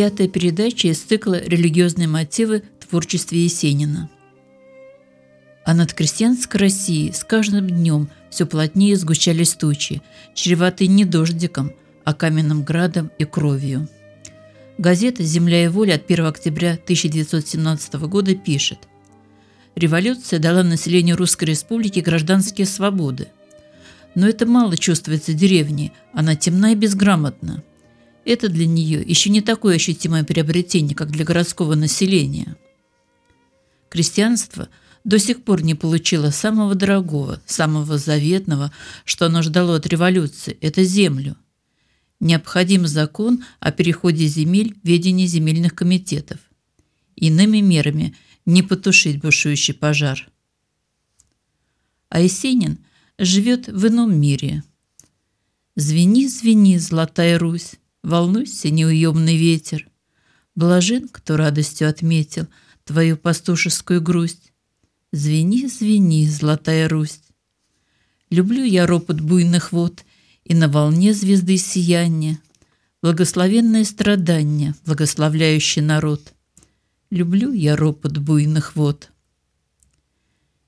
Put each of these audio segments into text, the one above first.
Пятая передача из цикла «Религиозные мотивы в творчестве Есенина». А над крестьянской Россией с каждым днем все плотнее сгущались тучи, чреватые не дождиком, а каменным градом и кровью. Газета «Земля и воля» от 1 октября 1917 года пишет «Революция дала населению Русской Республики гражданские свободы. Но это мало чувствуется деревне, она темна и безграмотна. Это для нее еще не такое ощутимое приобретение, как для городского населения. Крестьянство до сих пор не получило самого дорогого, самого заветного, что оно ждало от революции – это землю – Необходим закон о переходе земель в ведение земельных комитетов. Иными мерами не потушить бушующий пожар. А Есенин живет в ином мире. Звени, звени, золотая Русь, волнуйся, неуемный ветер. Блажен, кто радостью отметил твою пастушескую грусть. Звени, звени, золотая Русь. Люблю я ропот буйных вод и на волне звезды сияния, благословенное страдание, благословляющий народ. Люблю я ропот буйных вод.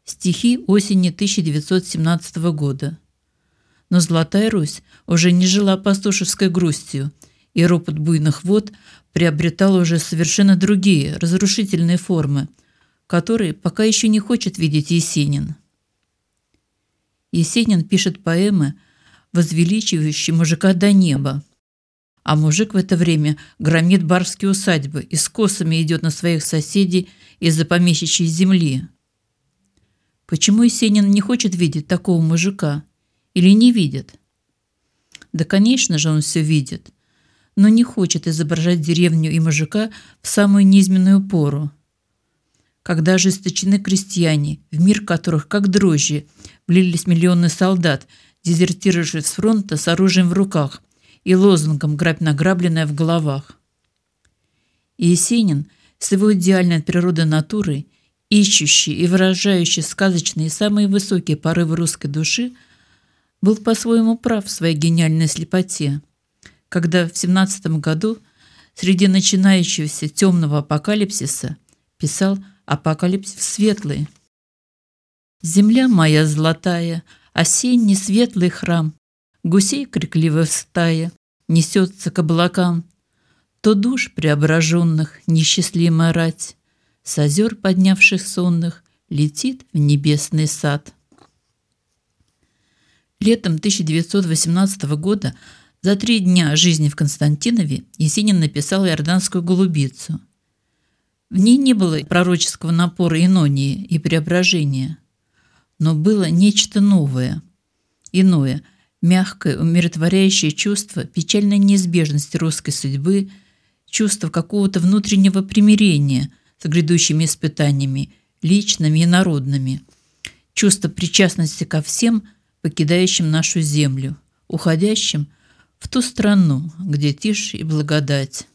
Стихи осени 1917 года. Но Золотая Русь уже не жила пастушевской грустью, и ропот буйных вод приобретал уже совершенно другие, разрушительные формы, которые пока еще не хочет видеть Есенин. Есенин пишет поэмы – возвеличивающий мужика до неба. А мужик в это время громит барские усадьбы и с косами идет на своих соседей из-за помещичьей земли. Почему Есенин не хочет видеть такого мужика? Или не видит? Да, конечно же, он все видит, но не хочет изображать деревню и мужика в самую низменную пору. Когда ожесточены крестьяне, в мир которых, как дрожжи, влились миллионы солдат, дезертировавших с фронта с оружием в руках и лозунгом «Грабь награбленное» в головах. И Есенин с его идеальной от природы натурой, ищущий и выражающий сказочные самые высокие порывы русской души, был по-своему прав в своей гениальной слепоте, когда в семнадцатом году среди начинающегося темного апокалипсиса писал «Апокалипсис светлый». «Земля моя золотая, осенний светлый храм, гусей крикливая стая несется к облакам, то душ преображенных несчастливая рать, с озер поднявших сонных, летит в небесный сад. Летом 1918 года, за три дня жизни в Константинове, Есенин написал «Иорданскую голубицу». В ней не было пророческого напора инонии и преображения но было нечто новое, иное, мягкое, умиротворяющее чувство печальной неизбежности русской судьбы, чувство какого-то внутреннего примирения с грядущими испытаниями, личными и народными, чувство причастности ко всем, покидающим нашу землю, уходящим в ту страну, где тишь и благодать.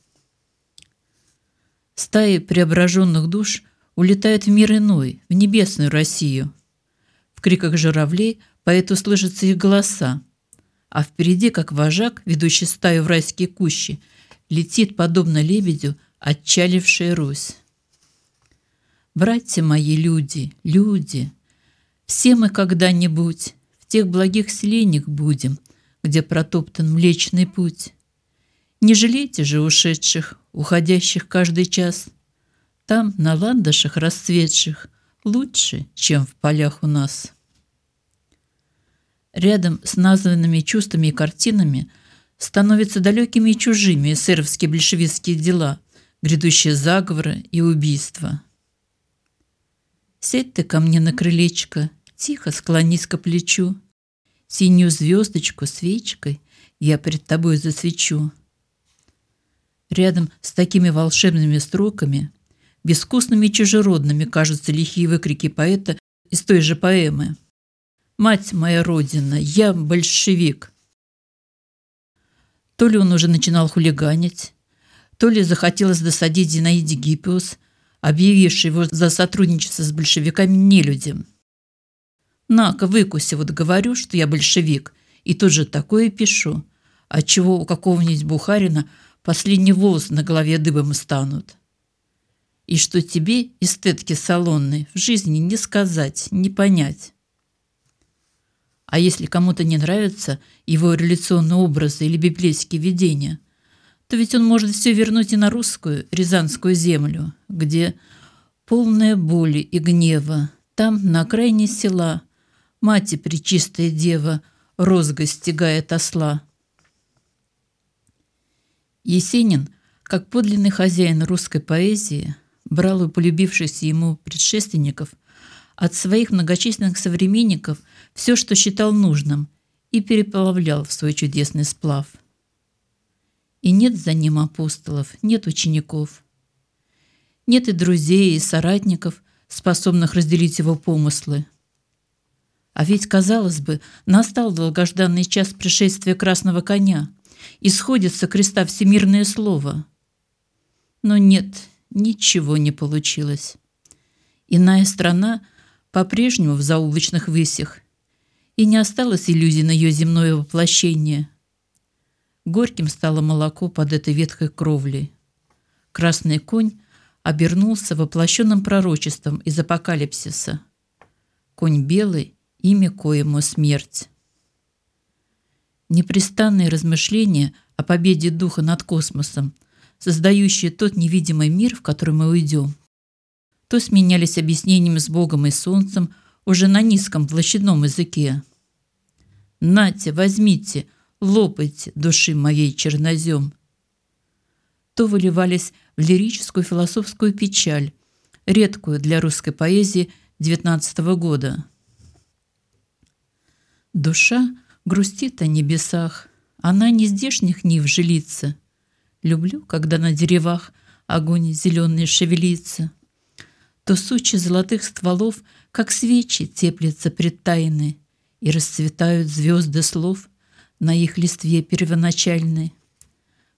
Стаи преображенных душ улетают в мир иной, в небесную Россию – в криках журавлей поэту слышатся их голоса, а впереди, как вожак, ведущий стаю в райские кущи, летит, подобно лебедю, отчалившая Русь. Братья мои люди, люди, все мы когда-нибудь тех благих селениях будем, где протоптан Млечный путь. Не жалейте же ушедших, уходящих каждый час. Там, на ландышах расцветших, лучше, чем в полях у нас. Рядом с названными чувствами и картинами становятся далекими и чужими эсеровские большевистские дела, грядущие заговоры и убийства. Сядь ты ко мне на крылечко, тихо склонись к плечу, синюю звездочку свечкой я перед тобой засвечу. Рядом с такими волшебными строками Безвкусными и чужеродными кажутся лихие выкрики поэта из той же поэмы. «Мать моя Родина, я большевик». То ли он уже начинал хулиганить, то ли захотелось досадить Зинаиде Гиппиус, объявившей его за сотрудничество с большевиками нелюдям. «На-ка, выкуси, вот говорю, что я большевик, и тут же такое пишу, отчего у какого-нибудь Бухарина последний волос на голове дыбом станут. И что тебе, эстетки салонной, в жизни не сказать, не понять. А если кому-то не нравятся его реляционные образы или библейские видения, то ведь он может все вернуть и на русскую, рязанскую землю, где полная боли и гнева, там, на окраине села, мать и пречистая дева розгой стегает осла. Есенин, как подлинный хозяин русской поэзии, брал у полюбившихся ему предшественников от своих многочисленных современников все, что считал нужным, и переплавлял в свой чудесный сплав. И нет за ним апостолов, нет учеников. Нет и друзей, и соратников, способных разделить его помыслы. А ведь, казалось бы, настал долгожданный час пришествия красного коня – исходит со креста всемирное слово. Но нет, ничего не получилось. Иная страна по-прежнему в заулочных высях, и не осталось иллюзий на ее земное воплощение. Горьким стало молоко под этой ветхой кровлей. Красный конь обернулся воплощенным пророчеством из апокалипсиса. Конь белый, имя коему смерть. Непрестанные размышления о победе духа над космосом, создающие тот невидимый мир, в который мы уйдем, то сменялись объяснениями с Богом и Солнцем уже на низком площадном языке. «Нате, возьмите, лопайте души моей чернозем!» То выливались в лирическую философскую печаль, редкую для русской поэзии XIX года. Душа – Грустит о небесах, она не здешних нив жилится. Люблю, когда на деревах огонь зеленый шевелится. То сучи золотых стволов, как свечи, теплятся пред тайны, И расцветают звезды слов на их листве первоначальной.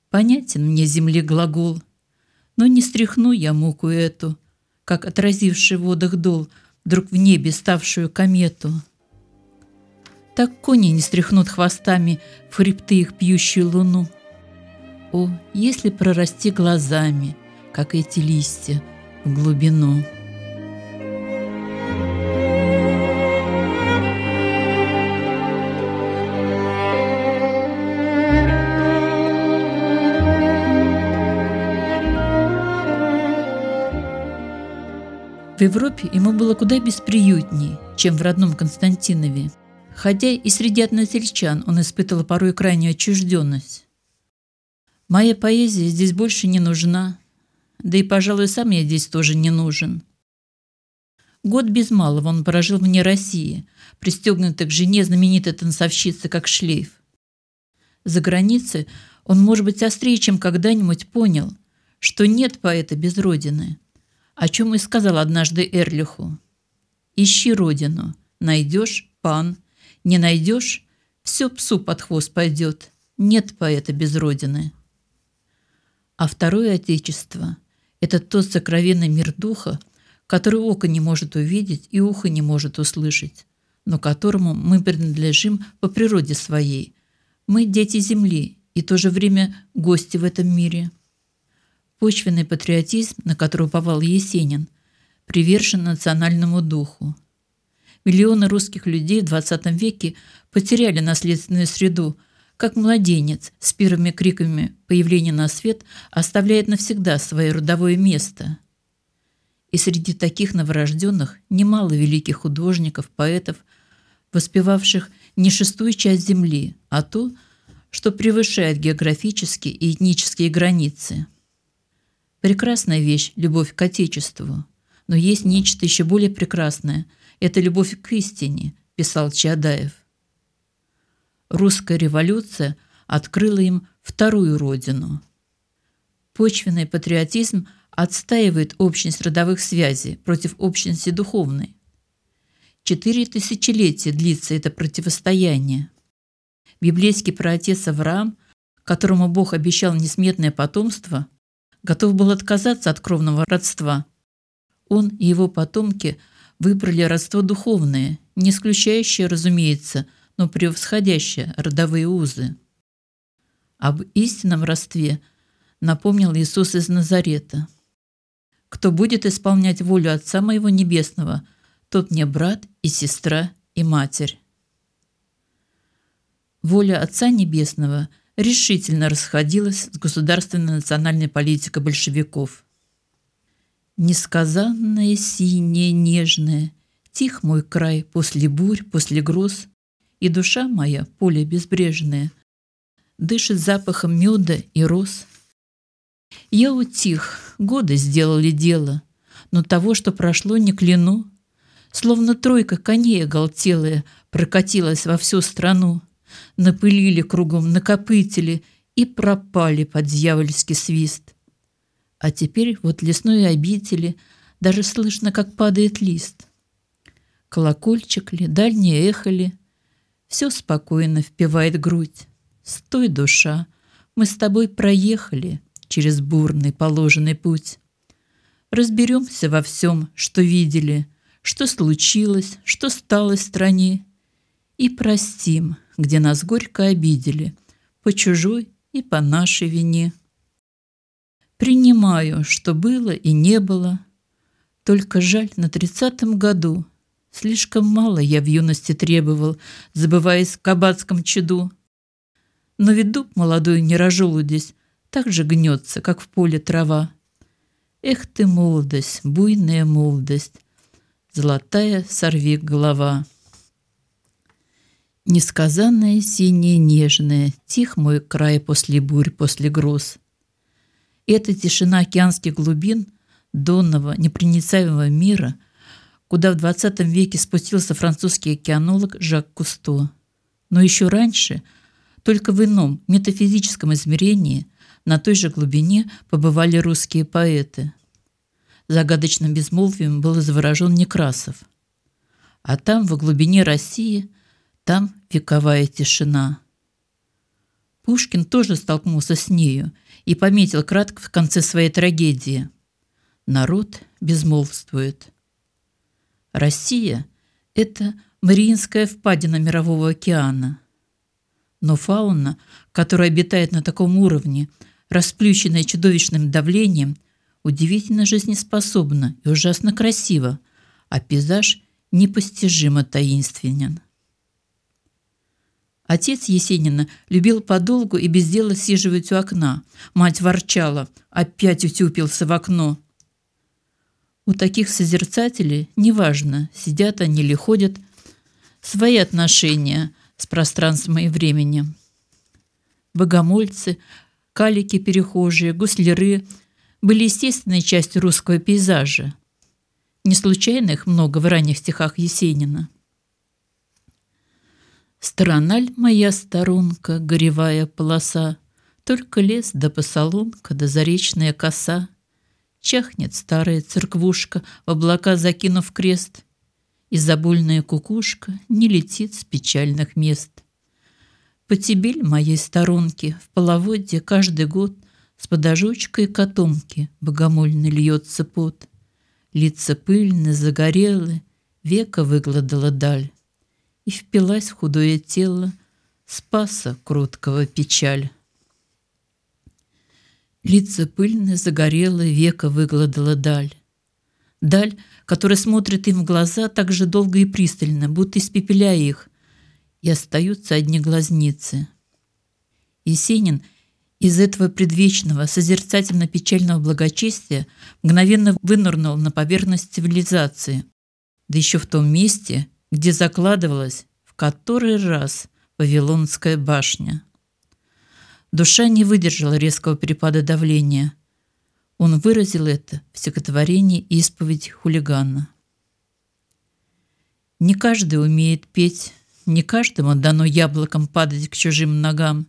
Понятен мне земли глагол, но не стряхну я муку эту, Как отразивший в водах дол вдруг в небе ставшую комету — так кони не стряхнут хвостами в хребты их пьющую луну. О, если прорасти глазами, как эти листья, в глубину. В Европе ему было куда бесприютней, чем в родном Константинове. Хотя и среди односельчан он испытывал порой крайнюю отчужденность. Моя поэзия здесь больше не нужна, да и, пожалуй, сам я здесь тоже не нужен. Год без малого он прожил вне России, пристегнутый к жене знаменитой танцовщицы, как шлейф. За границей он, может быть, острее, чем когда-нибудь понял, что нет поэта без родины, о чем и сказал однажды Эрлиху. «Ищи родину, найдешь, пан, не найдешь, все псу под хвост пойдет. Нет поэта без родины. А второе Отечество – это тот сокровенный мир духа, который око не может увидеть и ухо не может услышать, но которому мы принадлежим по природе своей. Мы – дети Земли и в то же время гости в этом мире. Почвенный патриотизм, на который уповал Есенин, привержен национальному духу – Миллионы русских людей в 20 веке потеряли наследственную среду, как младенец с первыми криками появления на свет оставляет навсегда свое родовое место. И среди таких новорожденных немало великих художников, поэтов, воспевавших не шестую часть земли, а то, что превышает географические и этнические границы. Прекрасная вещь – любовь к Отечеству, но есть нечто еще более прекрасное – это любовь к истине, писал Чадаев. Русская революция открыла им вторую родину. Почвенный патриотизм отстаивает общность родовых связей против общности духовной. Четыре тысячелетия длится это противостояние. Библейский праотец Авраам, которому Бог обещал несметное потомство, готов был отказаться от кровного родства. Он и его потомки выбрали родство духовное, не исключающее, разумеется, но превосходящее родовые узы. Об истинном родстве напомнил Иисус из Назарета. Кто будет исполнять волю Отца моего Небесного, тот мне брат и сестра и матерь. Воля Отца Небесного решительно расходилась с государственной национальной политикой большевиков. Несказанное, синее, нежное, тих мой край после бурь, после гроз, и душа моя, поле безбрежное, дышит запахом меда и роз. Я утих, годы сделали дело, но того, что прошло, не кляну. Словно тройка коней оголтелая прокатилась во всю страну, напылили кругом, накопытили и пропали под дьявольский свист. А теперь вот лесной обители даже слышно, как падает лист. Колокольчик ли, дальнее эхо ли, все спокойно впивает грудь. Стой, душа, мы с тобой проехали через бурный положенный путь. Разберемся во всем, что видели, что случилось, что стало в стране, и простим, где нас горько обидели, по чужой и по нашей вине. Принимаю, что было и не было, только жаль на тридцатом году Слишком мало я в юности требовал, забываясь в кабацком чаду. Но ведь дуб молодой не рожелудись, так же гнется, как в поле трава. Эх ты, молодость, буйная молодость, золотая сорви голова. Несказанная синяя нежная, тих мой край после бурь, после гроз. Эта тишина океанских глубин, донного, непроницаемого мира — куда в XX веке спустился французский океанолог Жак Кусто. Но еще раньше, только в ином метафизическом измерении, на той же глубине побывали русские поэты. Загадочным безмолвием был заворожен Некрасов. А там, во глубине России, там вековая тишина. Пушкин тоже столкнулся с нею и пометил кратко в конце своей трагедии. Народ безмолвствует. Россия – это Мариинская впадина Мирового океана. Но фауна, которая обитает на таком уровне, расплющенная чудовищным давлением, удивительно жизнеспособна и ужасно красива, а пейзаж непостижимо таинственен. Отец Есенина любил подолгу и без дела сиживать у окна. Мать ворчала, опять утюпился в окно – у таких созерцателей, неважно, сидят они или ходят, свои отношения с пространством и временем. Богомольцы, калики-перехожие, гусляры были естественной частью русского пейзажа. Не случайно их много в ранних стихах Есенина. Сторональ моя сторонка, горевая полоса, Только лес да посолонка да заречная коса — Чахнет старая церквушка, в облака закинув крест, И забольная кукушка не летит с печальных мест. Потебель моей сторонки в половодье каждый год С подожочкой котомки богомольно льется пот. Лица пыльны, загорелы, века выгладала даль И впилась в худое тело спаса кроткого печаль. Лица пыльные, загорелые, века выгладала даль. Даль, которая смотрит им в глаза так же долго и пристально, будто испепеляя их, и остаются одни глазницы. Есенин из этого предвечного, созерцательно-печального благочестия мгновенно вынырнул на поверхность цивилизации, да еще в том месте, где закладывалась в который раз Вавилонская башня. Душа не выдержала резкого перепада давления. Он выразил это в стихотворении «Исповедь хулигана». Не каждый умеет петь, не каждому дано яблоком падать к чужим ногам.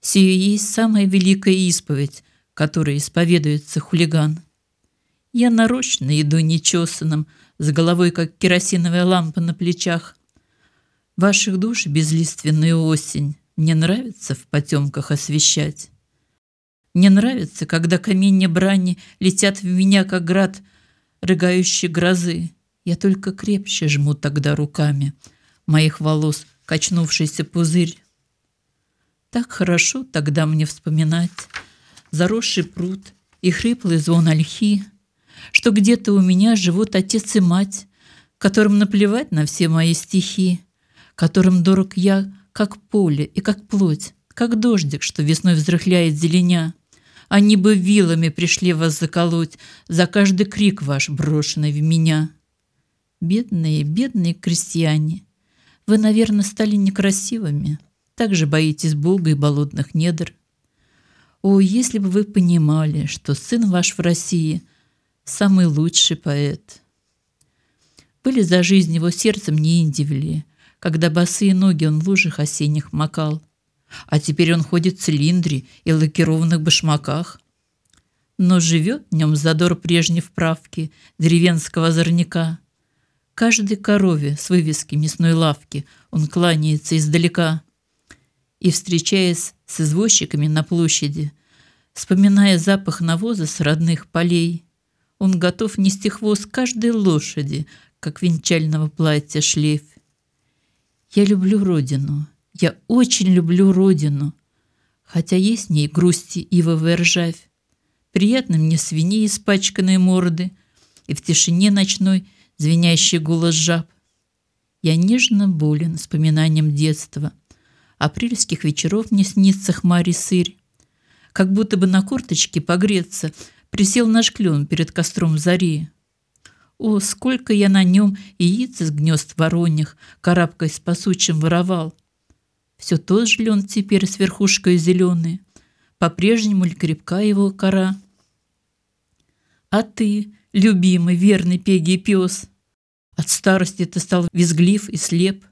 Сию есть самая великая исповедь, которой исповедуется хулиган. Я нарочно иду нечесанным, с головой, как керосиновая лампа на плечах. Ваших душ безлиственную осень, мне нравится в потемках освещать. Мне нравится, когда каменья брани летят в меня, как град рыгающей грозы. Я только крепче жму тогда руками моих волос качнувшийся пузырь. Так хорошо тогда мне вспоминать заросший пруд и хриплый звон ольхи, что где-то у меня живут отец и мать, которым наплевать на все мои стихи, которым дорог я, как поле и как плоть, как дождик, что весной взрыхляет зеленя. Они бы вилами пришли вас заколоть за каждый крик ваш, брошенный в меня. Бедные, бедные крестьяне, вы, наверное, стали некрасивыми, также боитесь Бога и болотных недр. О, если бы вы понимали, что сын ваш в России – самый лучший поэт. Были за жизнь его сердцем не индивели, когда босые ноги он в лужах осенних макал. А теперь он ходит в цилиндре и лакированных башмаках. Но живет в нем задор прежней вправки деревенского озорняка. Каждой корове с вывески мясной лавки он кланяется издалека и, встречаясь с извозчиками на площади, вспоминая запах навоза с родных полей, он готов нести хвост каждой лошади, как венчального платья шлейф. Я люблю родину, я очень люблю родину, хотя есть в ней грусти ивовая ржавь. Приятно мне свиньи испачканные морды и в тишине ночной звенящий голос жаб. Я нежно болен вспоминанием детства — апрельских вечеров не снится хмари сырь. Как будто бы на корточке погреться присел наш клен перед костром зари. О, сколько я на нем яиц из гнезд вороньих, карабкой с пасучим воровал. Все тот же ли теперь с верхушкой зеленой? По-прежнему ли крепка его кора? А ты, любимый, верный пегий пес, от старости ты стал визглив и слеп,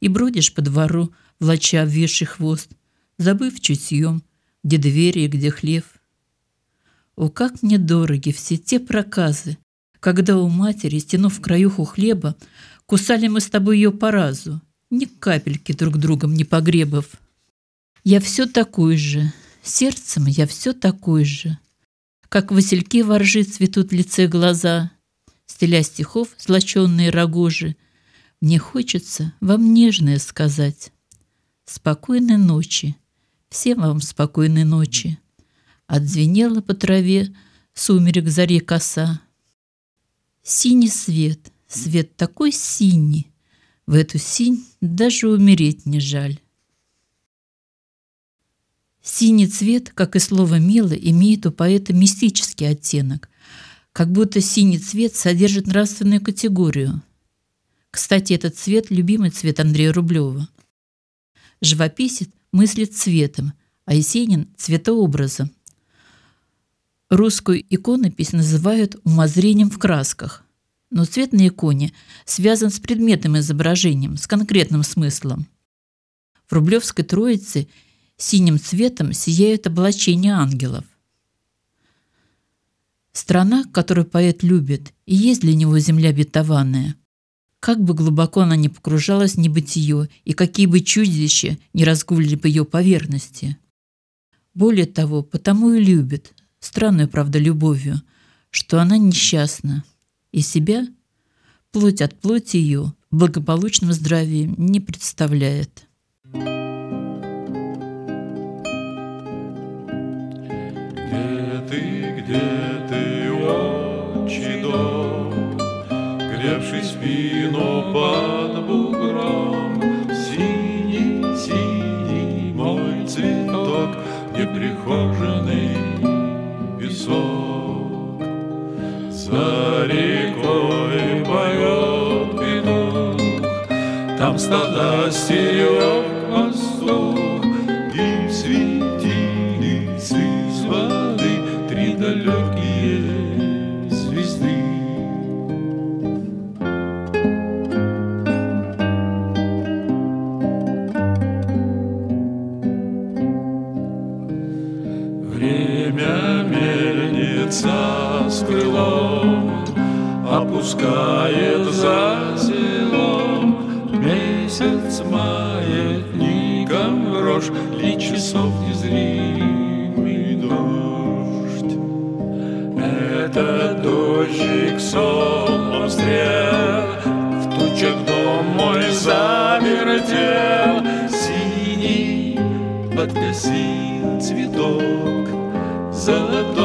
и бродишь по двору, влача обвисший хвост, забыв чутьем, где двери и где хлев. О, как мне дороги все те проказы, когда у матери, стянув краюху хлеба, кусали мы с тобой ее по разу, ни капельки друг другом не погребав. Я все такой же, сердцем я все такой же, как васильки воржи цветут в лице глаза, стеля стихов злоченные рогожи, мне хочется вам нежное сказать. Спокойной ночи. Всем вам спокойной ночи. Отзвенела по траве сумерек зари коса. Синий свет, свет такой синий, В эту синь даже умереть не жаль. Синий цвет, как и слово «мило», имеет у поэта мистический оттенок, как будто синий цвет содержит нравственную категорию. Кстати, этот цвет – любимый цвет Андрея Рублева – Живописец мыслит цветом, а Есенин – цветообразом. Русскую иконопись называют умозрением в красках, но цвет на иконе связан с предметным изображением, с конкретным смыслом. В Рублевской Троице синим цветом сияют облачения ангелов. Страна, которую поэт любит, и есть для него земля обетованная. Как бы глубоко она ни погружалась в небытие, и какие бы чудища не разгуляли по ее поверхности. Более того, потому и любит, странную, правда, любовью, что она несчастна, и себя, плоть от плоти ее, в благополучном здравии не представляет. Где ты, где ты, отчий дом, гревший спину под бугром. Синий, синий мой цветок, неприхоженный песок. За рекой поет петух, там стада стерег пастух, и светились из воды три далекие Опускает за селом. Месяц маятником рожь Ли часов незримый дождь. Это дождик сон стрел В тучах дом мой завертел Синий подкосил цветок золотой